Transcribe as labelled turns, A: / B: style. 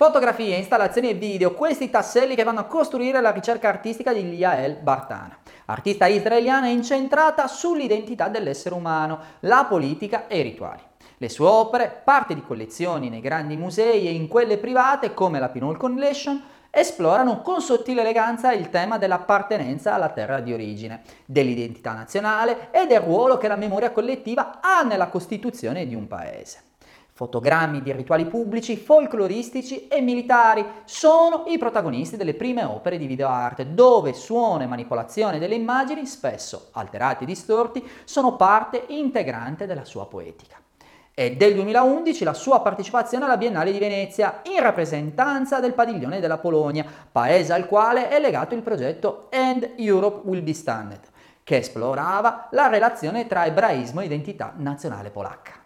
A: Fotografie, installazioni e video, questi tasselli che vanno a costruire la ricerca artistica di Yael Bartana, artista israeliana incentrata sull'identità dell'essere umano, la politica e i rituali. Le sue opere, parte di collezioni nei grandi musei e in quelle private come la Pinhole Collection, esplorano con sottile eleganza il tema dell'appartenenza alla terra di origine, dell'identità nazionale e del ruolo che la memoria collettiva ha nella costituzione di un paese. Fotogrammi di rituali pubblici, folcloristici e militari sono i protagonisti delle prime opere di videoarte, dove suono e manipolazione delle immagini, spesso alterati e distorti, sono parte integrante della sua poetica. È del 2011 la sua partecipazione alla Biennale di Venezia in rappresentanza del padiglione della Polonia, paese al quale è legato il progetto And Europe Will Be Standard, che esplorava la relazione tra ebraismo e identità nazionale polacca.